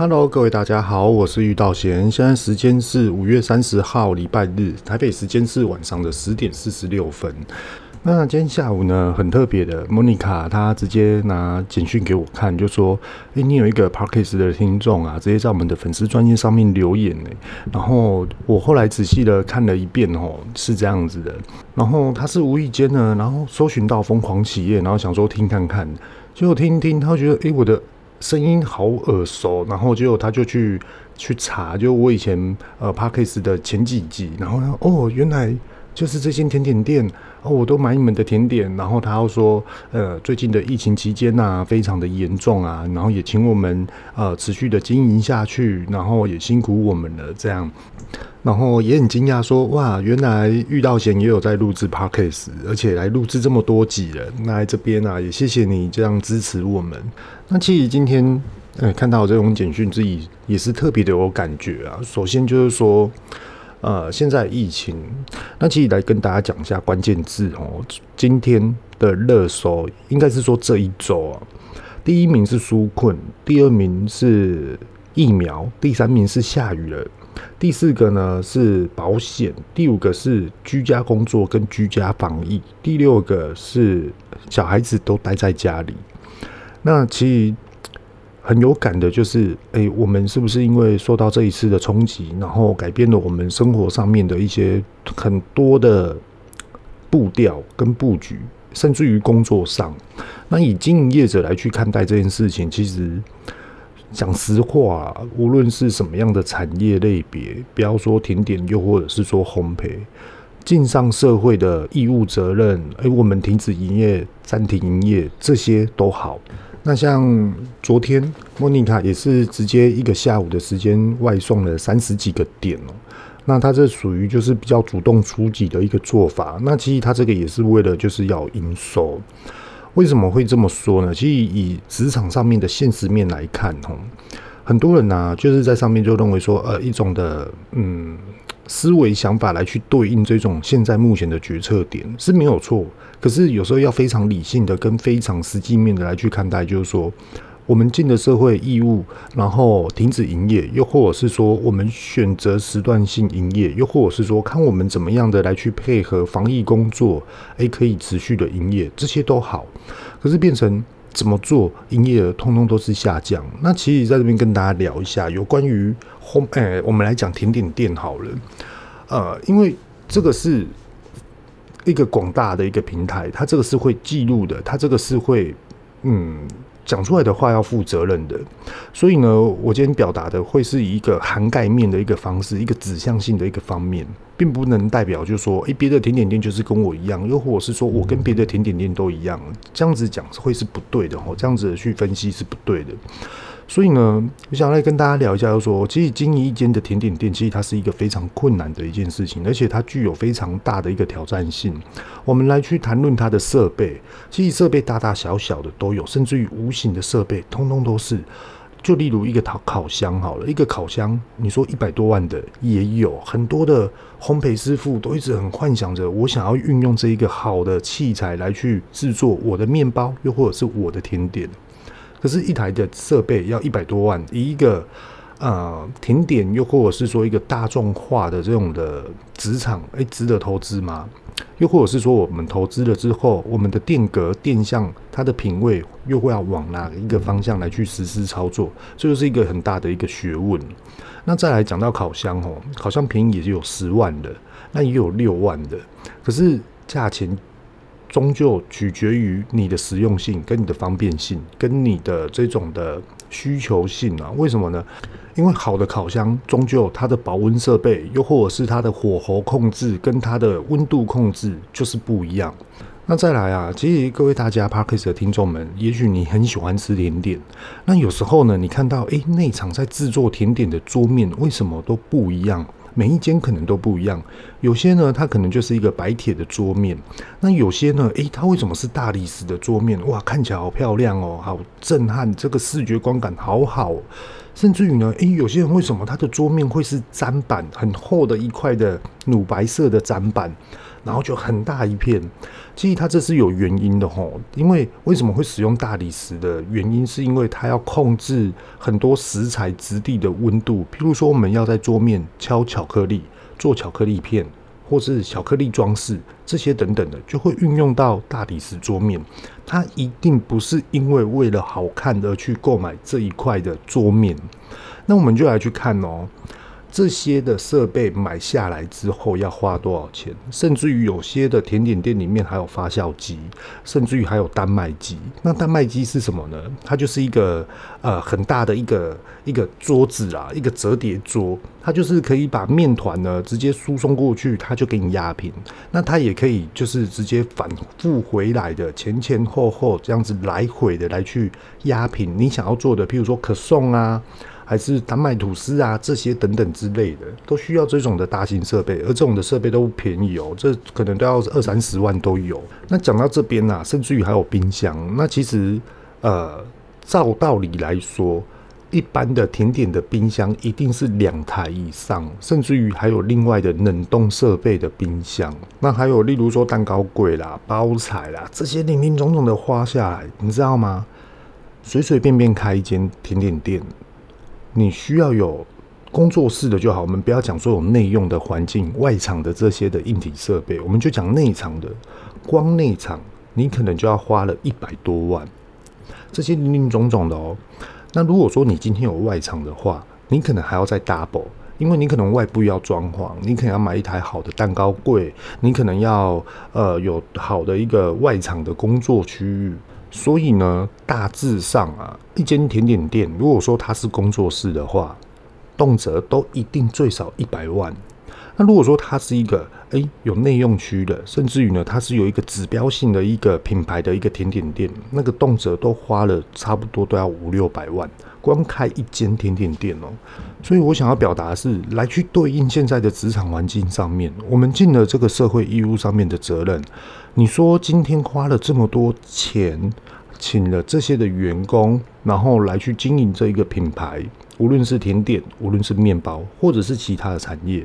Hello，各位大家好，我是玉道贤。现在时间是五月三十号礼拜日，台北时间是晚上的十点四十六分。那今天下午呢，很特别的，莫妮卡她直接拿简讯给我看，就说：“诶，你有一个 Parkes 的听众啊，直接在我们的粉丝专页上面留言呢。”然后我后来仔细的看了一遍，哦，是这样子的。然后他是无意间呢，然后搜寻到疯狂企业，然后想说听看看，结果听一听，他觉得：“诶，我的。”声音好耳熟，然后就他就去去查，就我以前呃 Podcast 的前几集，然后呢，哦，原来就是这间甜点店哦，我都买你们的甜点，然后他又说，呃，最近的疫情期间呐、啊，非常的严重啊，然后也请我们呃持续的经营下去，然后也辛苦我们了，这样。然后也很惊讶，说哇，原来遇到贤也有在录制 Podcast，而且来录制这么多集了。那这边啊，也谢谢你这样支持我们。那其实今天呃看到这种简讯，自己也是特别的有感觉啊。首先就是说，呃，现在疫情，那其实来跟大家讲一下关键字哦。今天的热搜应该是说这一周啊，第一名是纾困，第二名是疫苗，第三名是下雨了。第四个呢是保险，第五个是居家工作跟居家防疫，第六个是小孩子都待在家里。那其实很有感的就是，哎、欸，我们是不是因为受到这一次的冲击，然后改变了我们生活上面的一些很多的步调跟布局，甚至于工作上，那以经营业者来去看待这件事情，其实。讲实话，无论是什么样的产业类别，不要说甜点，又或者是说烘焙，尽上社会的义务责任，哎，我们停止营业、暂停营业，这些都好。那像昨天莫妮卡也是直接一个下午的时间外送了三十几个点哦，那他这属于就是比较主动出击的一个做法。那其实他这个也是为了就是要营收。为什么会这么说呢？其实以职场上面的现实面来看，吼，很多人呢，就是在上面就认为说，呃，一种的嗯思维想法来去对应这种现在目前的决策点是没有错，可是有时候要非常理性的跟非常实际面的来去看待，就是说。我们尽的社会义务，然后停止营业，又或者是说我们选择时段性营业，又或者是说看我们怎么样的来去配合防疫工作，诶，可以持续的营业，这些都好。可是变成怎么做，营业额通通都是下降。那其实在这边跟大家聊一下有关于烘，诶，我们来讲甜点店好了。呃，因为这个是一个广大的一个平台，它这个是会记录的，它这个是会，嗯。讲出来的话要负责任的，所以呢，我今天表达的会是以一个涵盖面的一个方式，一个指向性的一个方面，并不能代表就是说，诶，别的甜点店就是跟我一样，又或者是说我跟别的甜点店都一样，这样子讲会是不对的哦，这样子去分析是不对的。所以呢，我想来跟大家聊一下，就说，其实经营一间的甜点店，其实它是一个非常困难的一件事情，而且它具有非常大的一个挑战性。我们来去谈论它的设备，其实设备大大小小的都有，甚至于无形的设备，通通都是。就例如一个烤烤箱好了，一个烤箱，你说一百多万的也有，很多的烘焙师傅都一直很幻想着，我想要运用这一个好的器材来去制作我的面包，又或者是我的甜点。可是，一台的设备要一百多万，以一个呃甜点，又或者是说一个大众化的这种的职场，诶，值得投资吗？又或者是说，我们投资了之后，我们的电格、电相，它的品味又会要往哪一个方向来去实施操作？这就是一个很大的一个学问。那再来讲到烤箱哦，烤箱便宜也是有十万的，那也有六万的，可是价钱。终究取决于你的实用性、跟你的方便性、跟你的这种的需求性啊。为什么呢？因为好的烤箱，终究它的保温设备，又或者是它的火候控制跟它的温度控制就是不一样。那再来啊，其实各位大家 Podcast 的听众们，也许你很喜欢吃甜点，那有时候呢，你看到诶，内场在制作甜点的桌面为什么都不一样？每一间可能都不一样，有些呢，它可能就是一个白铁的桌面，那有些呢，诶，它为什么是大理石的桌面？哇，看起来好漂亮哦，好震撼，这个视觉观感好好，甚至于呢，诶，有些人为什么它的桌面会是砧板很厚的一块的乳白色的砧板，然后就很大一片？其实它这是有原因的吼，因为为什么会使用大理石的原因，是因为它要控制很多食材质地的温度，譬如说我们要在桌面敲巧克力、做巧克力片。或是巧克力装饰这些等等的，就会运用到大理石桌面。它一定不是因为为了好看而去购买这一块的桌面。那我们就来去看哦。这些的设备买下来之后要花多少钱？甚至于有些的甜点店里面还有发酵机，甚至于还有丹麦机。那丹麦机是什么呢？它就是一个呃很大的一个一个桌子啊，一个折叠桌，它就是可以把面团呢直接输送过去，它就给你压平。那它也可以就是直接反复回来的前前后后这样子来回的来去压平你想要做的，譬如说可颂啊。还是丹麦吐司啊，这些等等之类的，都需要这种的大型设备，而这种的设备都不便宜哦，这可能都要二三十万都有。那讲到这边啊，甚至于还有冰箱。那其实，呃，照道理来说，一般的甜点的冰箱一定是两台以上，甚至于还有另外的冷冻设备的冰箱。那还有例如说蛋糕柜啦、包材啦，这些林林总总的花下来，你知道吗？随随便便开一间甜点店。你需要有工作室的就好，我们不要讲说有内用的环境、外场的这些的硬体设备，我们就讲内场的。光内场你可能就要花了一百多万，这些林林总总的哦。那如果说你今天有外场的话，你可能还要再 double，因为你可能外部要装潢，你可能要买一台好的蛋糕柜，你可能要呃有好的一个外场的工作区域。所以呢，大致上啊，一间甜点店，如果说它是工作室的话，动辄都一定最少一百万。那如果说它是一个诶有内用区的，甚至于呢，它是有一个指标性的一个品牌的一个甜点店，那个动辄都花了差不多都要五六百万。光开一间甜点店哦，所以我想要表达的是，来去对应现在的职场环境上面，我们尽了这个社会义务上面的责任。你说今天花了这么多钱，请了这些的员工，然后来去经营这一个品牌，无论是甜点，无论是面包，或者是其他的产业，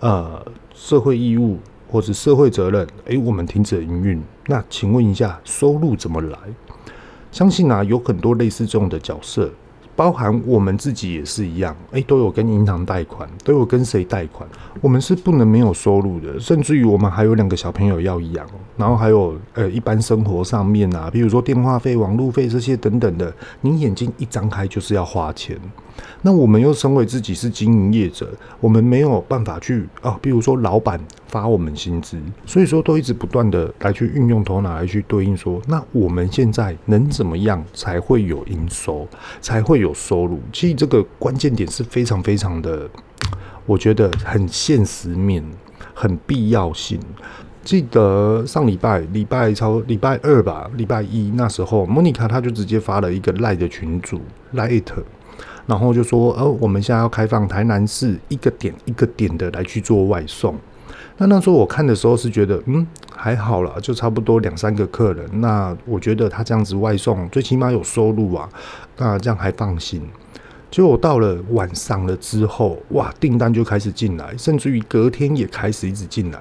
呃，社会义务或者社会责任，诶，我们停止营运，那请问一下，收入怎么来？相信啊，有很多类似这种的角色，包含我们自己也是一样，诶，都有跟银行贷款，都有跟谁贷款，我们是不能没有收入的，甚至于我们还有两个小朋友要养，然后还有呃一般生活上面啊，比如说电话费、网路费这些等等的，你眼睛一张开就是要花钱。那我们又身为自己是经营业者，我们没有办法去啊，比如说老板发我们薪资，所以说都一直不断的来去运用头脑来去对应说，那我们现在能怎么样才会有营收，才会有收入？其实这个关键点是非常非常的，我觉得很现实面，很必要性。记得上礼拜礼拜超礼拜二吧，礼拜一那时候，莫妮卡她就直接发了一个赖的群组赖特。然后就说，呃，我们现在要开放台南市一个点一个点的来去做外送。那那时候我看的时候是觉得，嗯，还好啦，就差不多两三个客人。那我觉得他这样子外送，最起码有收入啊，那这样还放心。结果到了晚上了之后，哇，订单就开始进来，甚至于隔天也开始一直进来，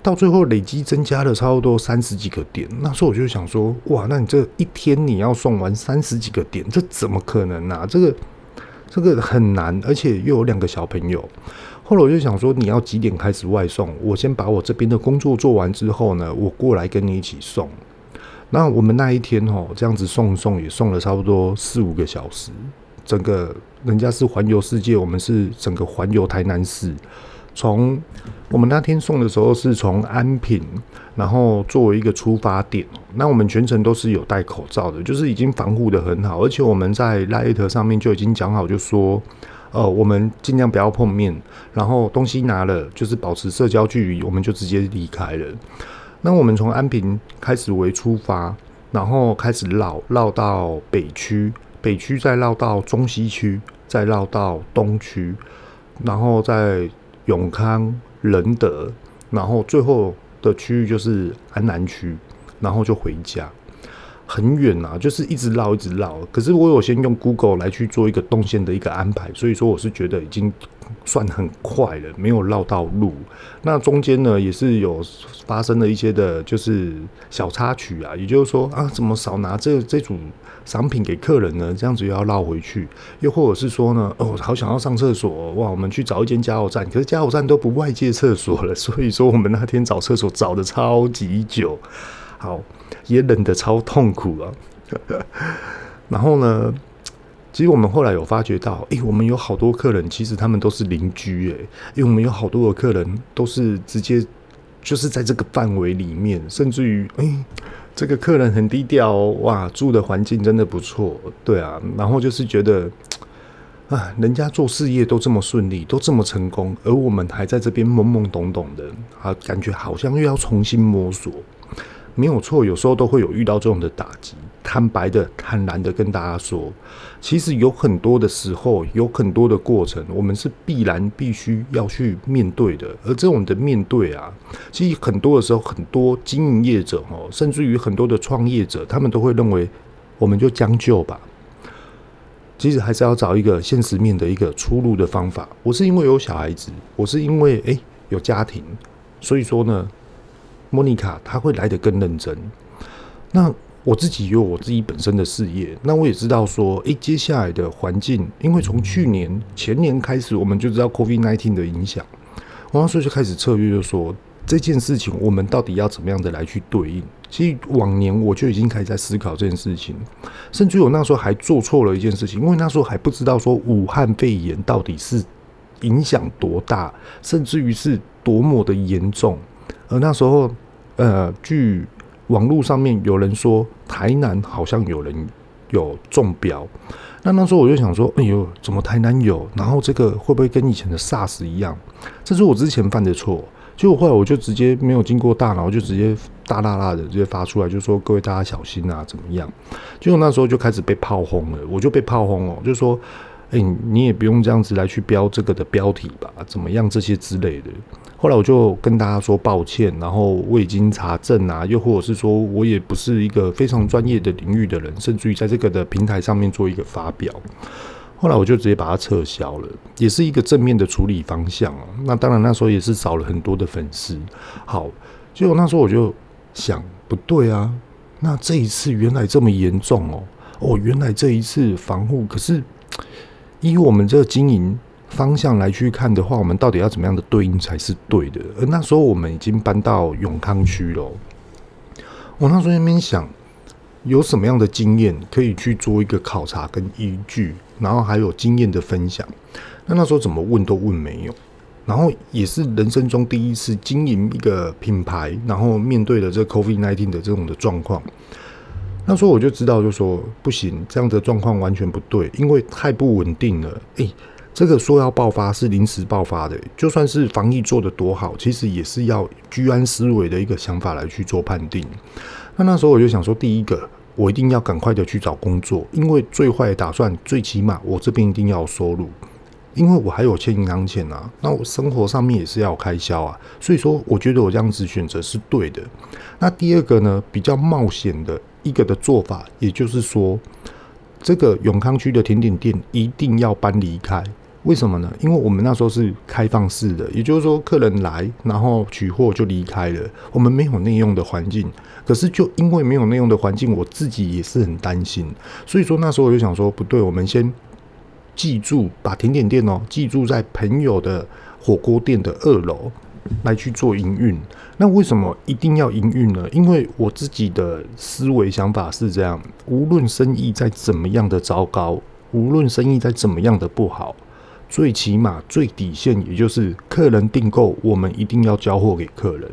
到最后累积增加了差不多三十几个点。那时候我就想说，哇，那你这一天你要送完三十几个点，这怎么可能啊？这个。这个很难，而且又有两个小朋友。后来我就想说，你要几点开始外送？我先把我这边的工作做完之后呢，我过来跟你一起送。那我们那一天哦，这样子送送也送了差不多四五个小时。整个人家是环游世界，我们是整个环游台南市。从我们那天送的时候是从安平，然后作为一个出发点，那我们全程都是有戴口罩的，就是已经防护得很好，而且我们在 Light 上面就已经讲好，就说，呃，我们尽量不要碰面，然后东西拿了就是保持社交距离，我们就直接离开了。那我们从安平开始为出发，然后开始绕绕到北区，北区再绕到中西区，再绕到东区，然后再。永康、仁德，然后最后的区域就是安南区，然后就回家。很远啊，就是一直绕一直绕。可是我有先用 Google 来去做一个动线的一个安排，所以说我是觉得已经算很快了，没有绕到路。那中间呢也是有发生了一些的，就是小插曲啊，也就是说啊，怎么少拿这这组商品给客人呢？这样子又要绕回去，又或者是说呢，哦，好想要上厕所哇，我们去找一间加油站，可是加油站都不外借厕所了，所以说我们那天找厕所找得超级久。好，也冷得超痛苦啊。然后呢，其实我们后来有发觉到，诶、欸，我们有好多客人，其实他们都是邻居，诶，因为我们有好多的客人都是直接就是在这个范围里面，甚至于，诶、欸，这个客人很低调，哇，住的环境真的不错，对啊。然后就是觉得，啊，人家做事业都这么顺利，都这么成功，而我们还在这边懵懵懂懂的，啊，感觉好像又要重新摸索。没有错，有时候都会有遇到这种的打击。坦白的、坦然的跟大家说，其实有很多的时候，有很多的过程，我们是必然必须要去面对的。而这种的面对啊，其实很多的时候，很多经营业者哦，甚至于很多的创业者，他们都会认为，我们就将就吧。其实还是要找一个现实面的一个出路的方法。我是因为有小孩子，我是因为诶有家庭，所以说呢。莫妮卡，她会来得更认真。那我自己有我自己本身的事业，那我也知道说，诶、接下来的环境，因为从去年前年开始，我们就知道 COVID-19 的影响，我那时候就开始策略，就说这件事情我们到底要怎么样的来去对应。其实往年我就已经开始在思考这件事情，甚至于我那时候还做错了一件事情，因为那时候还不知道说武汉肺炎到底是影响多大，甚至于是多么的严重，而那时候。呃，据网络上面有人说，台南好像有人有中标。那那时候我就想说，哎呦，怎么台南有？然后这个会不会跟以前的 SARS 一样？这是我之前犯的错。结果后来我就直接没有经过大脑，就直接大大大的直接发出来，就说各位大家小心啊，怎么样？结果那时候就开始被炮轰了，我就被炮轰了，就说，哎，你也不用这样子来去标这个的标题吧？怎么样？这些之类的。后来我就跟大家说抱歉，然后我已经查证啊，又或者是说我也不是一个非常专业的领域的人，甚至于在这个的平台上面做一个发表。后来我就直接把它撤销了，也是一个正面的处理方向啊。那当然那时候也是少了很多的粉丝。好，结果那时候我就想，不对啊，那这一次原来这么严重哦，哦，原来这一次防护，可是以我们这个经营。方向来去看的话，我们到底要怎么样的对应才是对的？而那时候我们已经搬到永康区了。我那时候那边想，有什么样的经验可以去做一个考察跟依据，然后还有经验的分享。那那时候怎么问都问没有，然后也是人生中第一次经营一个品牌，然后面对了这 COVID-19 的这种的状况。那时候我就知道，就说不行，这样的状况完全不对，因为太不稳定了。诶。这个说要爆发是临时爆发的，就算是防疫做得多好，其实也是要居安思危的一个想法来去做判定。那那时候我就想说，第一个，我一定要赶快的去找工作，因为最坏的打算，最起码我这边一定要有收入，因为我还有欠银行钱啊，那我生活上面也是要开销啊，所以说我觉得我这样子选择是对的。那第二个呢，比较冒险的一个的做法，也就是说，这个永康区的甜点店一定要搬离开。为什么呢？因为我们那时候是开放式的，也就是说，客人来，然后取货就离开了。我们没有内用的环境，可是就因为没有内用的环境，我自己也是很担心。所以说那时候我就想说，不对，我们先记住，把甜点店哦，记住在朋友的火锅店的二楼来去做营运。那为什么一定要营运呢？因为我自己的思维想法是这样：无论生意再怎么样的糟糕，无论生意再怎么样的不好。最起码最底线，也就是客人订购，我们一定要交货给客人。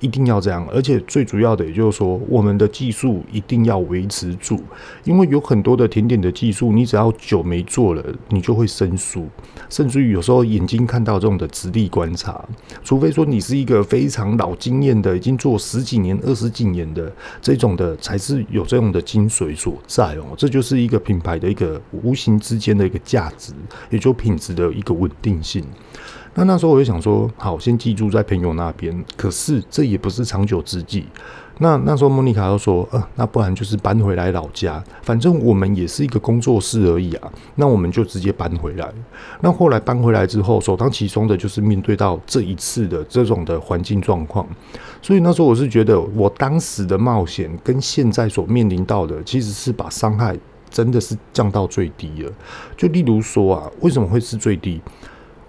一定要这样，而且最主要的，也就是说，我们的技术一定要维持住，因为有很多的甜点的技术，你只要久没做了，你就会生疏，甚至于有时候眼睛看到这种的直立观察，除非说你是一个非常老经验的，已经做十几年、二十几年的这种的，才是有这种的精髓所在哦。这就是一个品牌的一个无形之间的一个价值，也就品质的一个稳定性。那那时候我就想说，好，先寄住在朋友那边。可是这也不是长久之计。那那时候莫妮卡就说，呃，那不然就是搬回来老家，反正我们也是一个工作室而已啊。那我们就直接搬回来。那后来搬回来之后，首当其冲的就是面对到这一次的这种的环境状况。所以那时候我是觉得，我当时的冒险跟现在所面临到的，其实是把伤害真的是降到最低了。就例如说啊，为什么会是最低？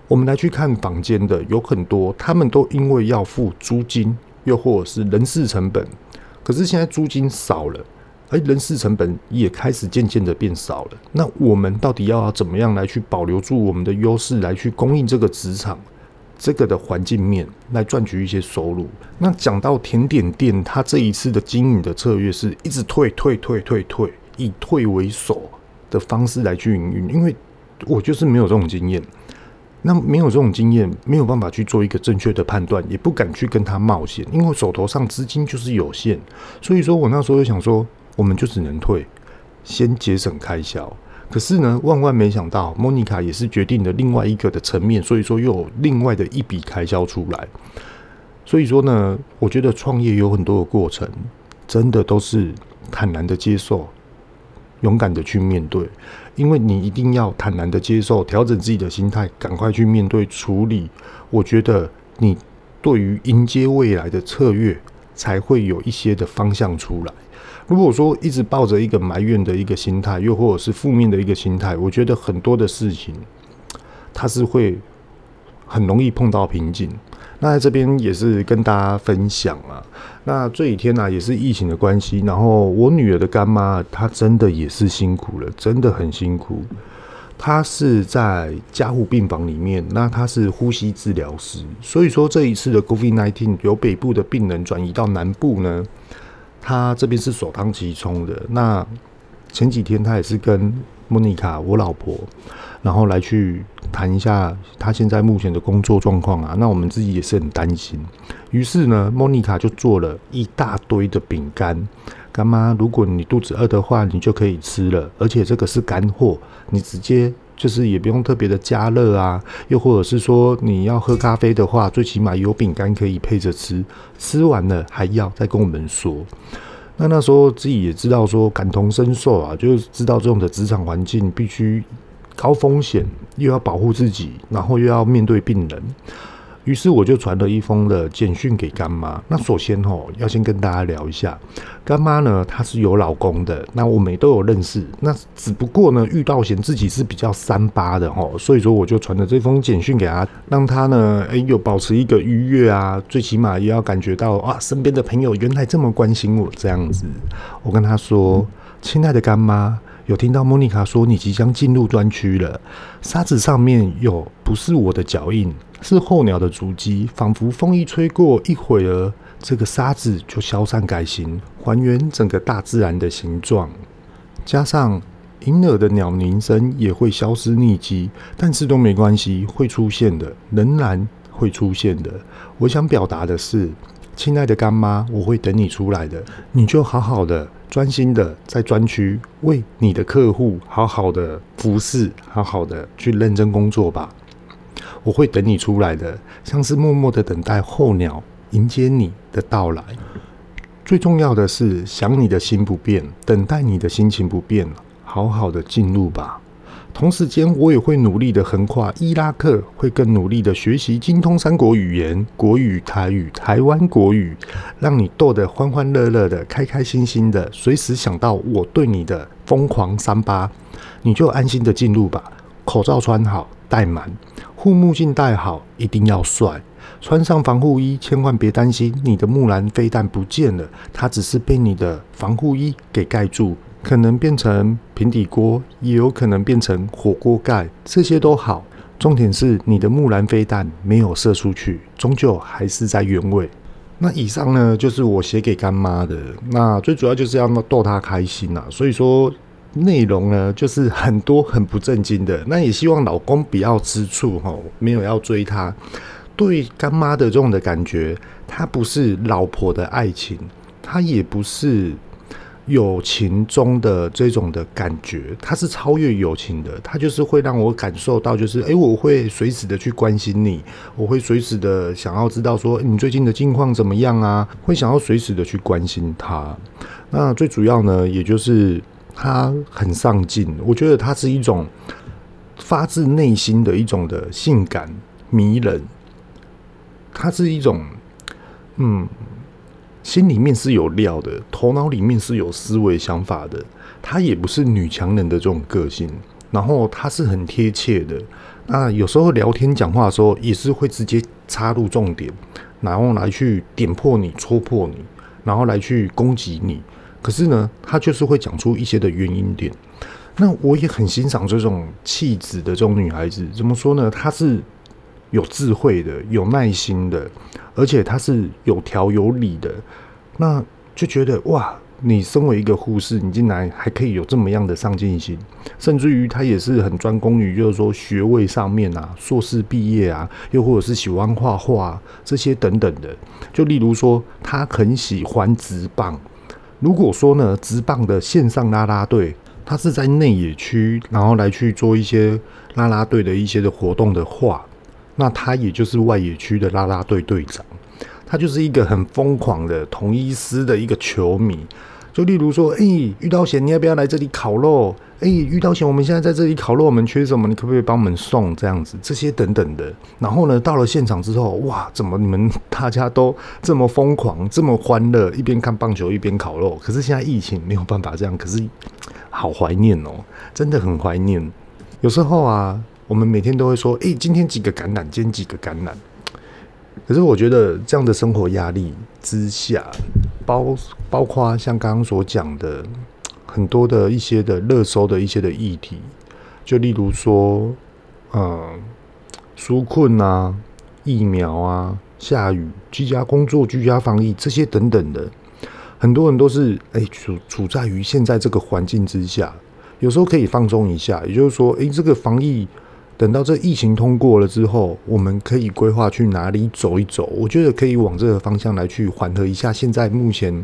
我们来去看坊间的有很多，他们都因为要付租金，又或者是人事成本，可是现在租金少了，而人事成本也开始渐渐的变少了。那我们到底要怎么样来去保留住我们的优势，来去供应这个职场这个的环境面，来赚取一些收入？那讲到甜点店，它这一次的经营的策略是一直退退退退退，以退为守的方式来去营运，因为我就是没有这种经验。那没有这种经验，没有办法去做一个正确的判断，也不敢去跟他冒险，因为手头上资金就是有限。所以说我那时候就想说，我们就只能退，先节省开销。可是呢，万万没想到，莫妮卡也是决定了另外一个的层面，所以说又有另外的一笔开销出来。所以说呢，我觉得创业有很多的过程，真的都是坦然的接受。勇敢的去面对，因为你一定要坦然的接受，调整自己的心态，赶快去面对处理。我觉得你对于迎接未来的策略，才会有一些的方向出来。如果说一直抱着一个埋怨的一个心态，又或者是负面的一个心态，我觉得很多的事情，它是会很容易碰到瓶颈。那在这边也是跟大家分享啊，那这几天呢、啊、也是疫情的关系，然后我女儿的干妈她真的也是辛苦了，真的很辛苦。她是在加护病房里面，那她是呼吸治疗师，所以说这一次的 COVID-19 由北部的病人转移到南部呢，她这边是首当其冲的。那前几天她也是跟莫妮卡，我老婆。然后来去谈一下她现在目前的工作状况啊，那我们自己也是很担心。于是呢，莫妮卡就做了一大堆的饼干。干妈，如果你肚子饿的话，你就可以吃了，而且这个是干货，你直接就是也不用特别的加热啊。又或者是说你要喝咖啡的话，最起码有饼干可以配着吃。吃完了还要再跟我们说。那那时候自己也知道说感同身受啊，就知道这种的职场环境必须。高风险，又要保护自己，然后又要面对病人，于是我就传了一封的简讯给干妈。那首先吼，要先跟大家聊一下，干妈呢，她是有老公的，那我们都有认识。那只不过呢，遇到嫌自己是比较三八的吼，所以说我就传了这封简讯给她，让她呢，哎，有保持一个愉悦啊，最起码也要感觉到啊，身边的朋友原来这么关心我这样子。我跟她说，亲爱的干妈。有听到莫妮卡说你即将进入专区了，沙子上面有不是我的脚印，是候鸟的足迹，仿佛风一吹过，一会儿这个沙子就消散改形，还原整个大自然的形状。加上银耳的鸟鸣声也会消失匿迹，但是都没关系，会出现的，仍然会出现的。我想表达的是，亲爱的干妈，我会等你出来的，你就好好的。专心的在专区为你的客户好好的服侍，好好的去认真工作吧。我会等你出来的，像是默默的等待候鸟迎接你的到来。最重要的是，想你的心不变，等待你的心情不变，好好的进入吧。同时间，我也会努力的横跨伊拉克，会更努力的学习精通三国语言：国语、台语、台湾国语，让你逗得欢欢乐乐的、开开心心的。随时想到我对你的疯狂三八，你就安心的进入吧。口罩穿好，戴满；护目镜戴好，一定要帅。穿上防护衣，千万别担心你的木兰飞弹不见了，它只是被你的防护衣给盖住。可能变成平底锅，也有可能变成火锅盖，这些都好。重点是你的木兰飞弹没有射出去，终究还是在原位。那以上呢，就是我写给干妈的。那最主要就是要逗她开心呐、啊。所以说内容呢，就是很多很不正经的。那也希望老公不要吃醋哈，没有要追她。对干妈的这种的感觉，她不是老婆的爱情，她也不是。友情中的这种的感觉，它是超越友情的，它就是会让我感受到，就是诶，我会随时的去关心你，我会随时的想要知道说你最近的近况怎么样啊，会想要随时的去关心他。那最主要呢，也就是他很上进，我觉得他是一种发自内心的一种的性感迷人，他是一种嗯。心里面是有料的，头脑里面是有思维想法的。她也不是女强人的这种个性，然后她是很贴切的。那有时候聊天讲话的时候，也是会直接插入重点，然后来去点破你、戳破你，然后来去攻击你。可是呢，她就是会讲出一些的原因点。那我也很欣赏这种气质的这种女孩子。怎么说呢？她是有智慧的，有耐心的。而且他是有条有理的，那就觉得哇，你身为一个护士，你竟然还可以有这么样的上进心，甚至于他也是很专攻于，就是说学位上面啊，硕士毕业啊，又或者是喜欢画画这些等等的。就例如说，他很喜欢职棒。如果说呢，职棒的线上啦啦队，他是在内野区，然后来去做一些啦啦队的一些的活动的话。那他也就是外野区的啦啦队队长，他就是一个很疯狂的同一师的一个球迷。就例如说，哎、欸，玉刀贤，你要不要来这里烤肉？哎、欸，玉刀贤，我们现在在这里烤肉，我们缺什么？你可不可以帮我们送？这样子，这些等等的。然后呢，到了现场之后，哇，怎么你们大家都这么疯狂，这么欢乐，一边看棒球一边烤肉？可是现在疫情没有办法这样，可是好怀念哦，真的很怀念。有时候啊。我们每天都会说：“诶，今天几个感染，今天几个感染。”可是我觉得这样的生活压力之下，包包括像刚刚所讲的很多的一些的热搜的一些的议题，就例如说，嗯，纾困啊、疫苗啊、下雨、居家工作、居家防疫这些等等的，很多人都是诶处处在于现在这个环境之下，有时候可以放松一下，也就是说，诶，这个防疫。等到这疫情通过了之后，我们可以规划去哪里走一走。我觉得可以往这个方向来去缓和一下现在目前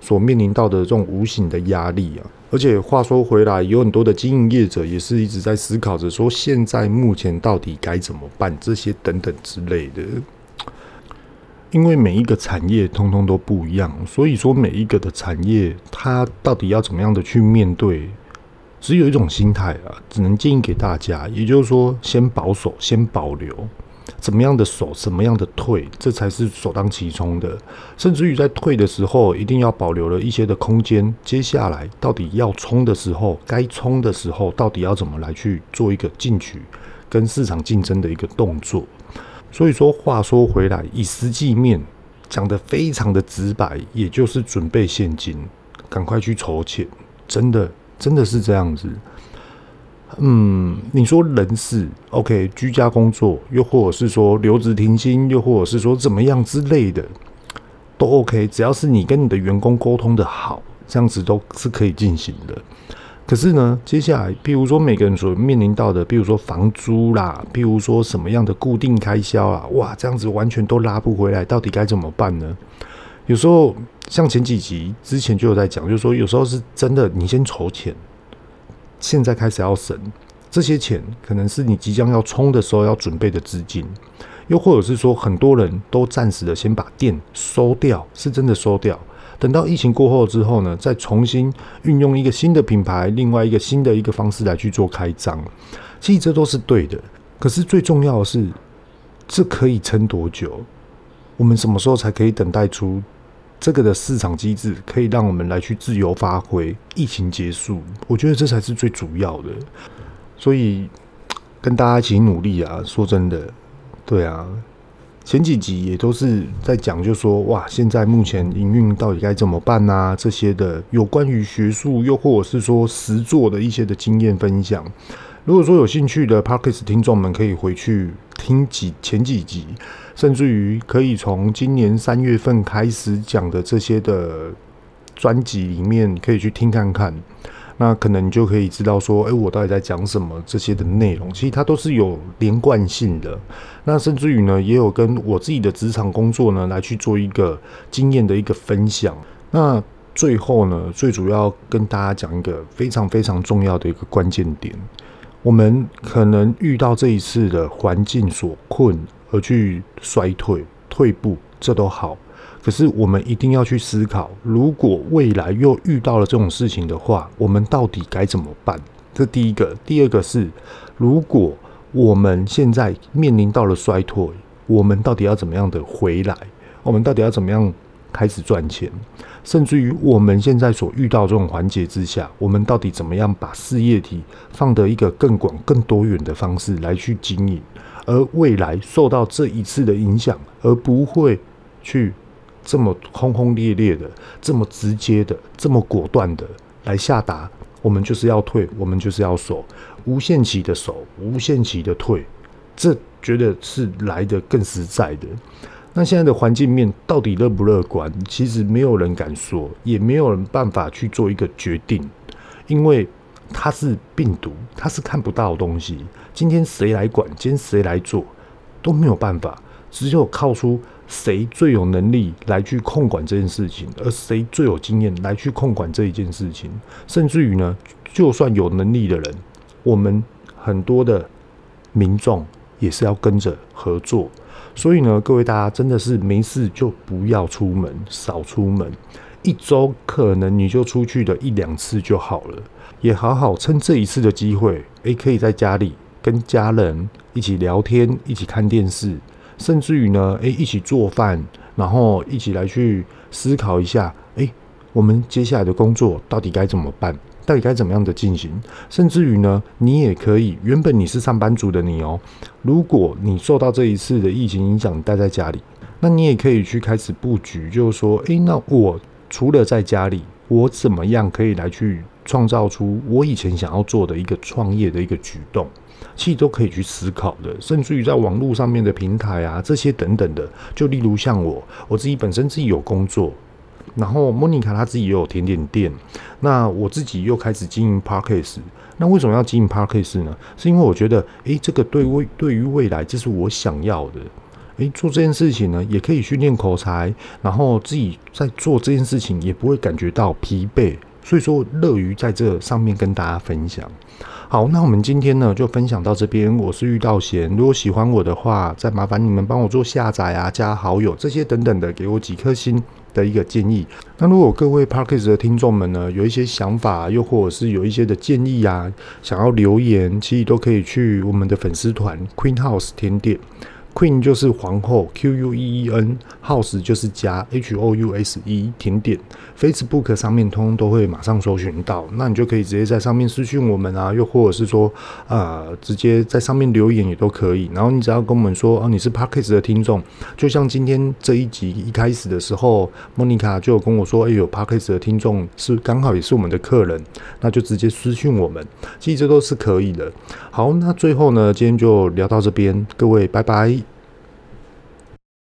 所面临到的这种无形的压力啊。而且话说回来，有很多的经营业者也是一直在思考着说，现在目前到底该怎么办这些等等之类的。因为每一个产业通通都不一样，所以说每一个的产业它到底要怎么样的去面对？只有一种心态啊，只能建议给大家，也就是说，先保守，先保留，怎么样的守，什么样的退，这才是首当其冲的。甚至于在退的时候，一定要保留了一些的空间。接下来到底要冲的时候，该冲的时候，到底要怎么来去做一个进取跟市场竞争的一个动作。所以说，话说回来，以实际面讲得非常的直白，也就是准备现金，赶快去筹钱，真的。真的是这样子，嗯，你说人事 OK，居家工作，又或者是说留职停薪，又或者是说怎么样之类的，都 OK，只要是你跟你的员工沟通的好，这样子都是可以进行的。可是呢，接下来，譬如说每个人所面临到的，譬如说房租啦，譬如说什么样的固定开销啊，哇，这样子完全都拉不回来，到底该怎么办呢？有时候。像前几集之前就有在讲，就是说有时候是真的，你先筹钱，现在开始要省这些钱，可能是你即将要冲的时候要准备的资金，又或者是说很多人都暂时的先把店收掉，是真的收掉，等到疫情过后之后呢，再重新运用一个新的品牌，另外一个新的一个方式来去做开张，其实这都是对的。可是最重要的是，这可以撑多久？我们什么时候才可以等待出？这个的市场机制可以让我们来去自由发挥。疫情结束，我觉得这才是最主要的。所以跟大家一起努力啊！说真的，对啊，前几集也都是在讲，就说哇，现在目前营运到底该怎么办啊？这些的有关于学术，又或者是说实作的一些的经验分享。如果说有兴趣的 Parkes 听众们，可以回去听几前几集。甚至于可以从今年三月份开始讲的这些的专辑里面，可以去听看看。那可能你就可以知道说，哎，我到底在讲什么？这些的内容其实它都是有连贯性的。那甚至于呢，也有跟我自己的职场工作呢来去做一个经验的一个分享。那最后呢，最主要跟大家讲一个非常非常重要的一个关键点，我们可能遇到这一次的环境所困而去衰退、退步，这都好。可是我们一定要去思考，如果未来又遇到了这种事情的话，我们到底该怎么办？这第一个。第二个是，如果我们现在面临到了衰退，我们到底要怎么样的回来？我们到底要怎么样开始赚钱？甚至于我们现在所遇到这种环节之下，我们到底怎么样把事业体放得一个更广、更多元的方式来去经营，而未来受到这一次的影响，而不会去。这么轰轰烈烈的，这么直接的，这么果断的来下达，我们就是要退，我们就是要守，无限期的守，无限期的退，这觉得是来得更实在的。那现在的环境面到底乐不乐观？其实没有人敢说，也没有人办法去做一个决定，因为它是病毒，它是看不到的东西。今天谁来管？今天谁来做？都没有办法，只有靠出。谁最有能力来去控管这件事情，而谁最有经验来去控管这一件事情，甚至于呢，就算有能力的人，我们很多的民众也是要跟着合作。所以呢，各位大家真的是没事就不要出门，少出门，一周可能你就出去的一两次就好了，也好好趁这一次的机会，诶，可以在家里跟家人一起聊天，一起看电视。甚至于呢，诶，一起做饭，然后一起来去思考一下，诶，我们接下来的工作到底该怎么办？到底该怎么样的进行？甚至于呢，你也可以，原本你是上班族的你哦，如果你受到这一次的疫情影响，待在家里，那你也可以去开始布局，就是说，诶，那我除了在家里，我怎么样可以来去创造出我以前想要做的一个创业的一个举动？其实都可以去思考的，甚至于在网络上面的平台啊，这些等等的，就例如像我，我自己本身自己有工作，然后莫妮卡她自己也有甜点店，那我自己又开始经营 parkes，那为什么要经营 parkes 呢？是因为我觉得，诶，这个对未对于未来，这是我想要的，诶，做这件事情呢，也可以训练口才，然后自己在做这件事情也不会感觉到疲惫，所以说乐于在这上面跟大家分享。好，那我们今天呢就分享到这边。我是玉道贤，如果喜欢我的话，再麻烦你们帮我做下载啊、加好友这些等等的，给我几颗星的一个建议。那如果各位 parkas 的听众们呢，有一些想法，又或者是有一些的建议啊，想要留言，其实都可以去我们的粉丝团 Queen House 甜点。Queen 就是皇后，Q U E E N，House 就是家，H O U S E 甜点。Facebook 上面通通都会马上搜寻到，那你就可以直接在上面私讯我们啊，又或者是说，呃，直接在上面留言也都可以。然后你只要跟我们说，哦，你是 Podcast 的听众，就像今天这一集一开始的时候，莫妮卡就有跟我说，哎有，Podcast 的听众是刚好也是我们的客人，那就直接私讯我们，其实这都是可以的。好，那最后呢，今天就聊到这边，各位拜拜。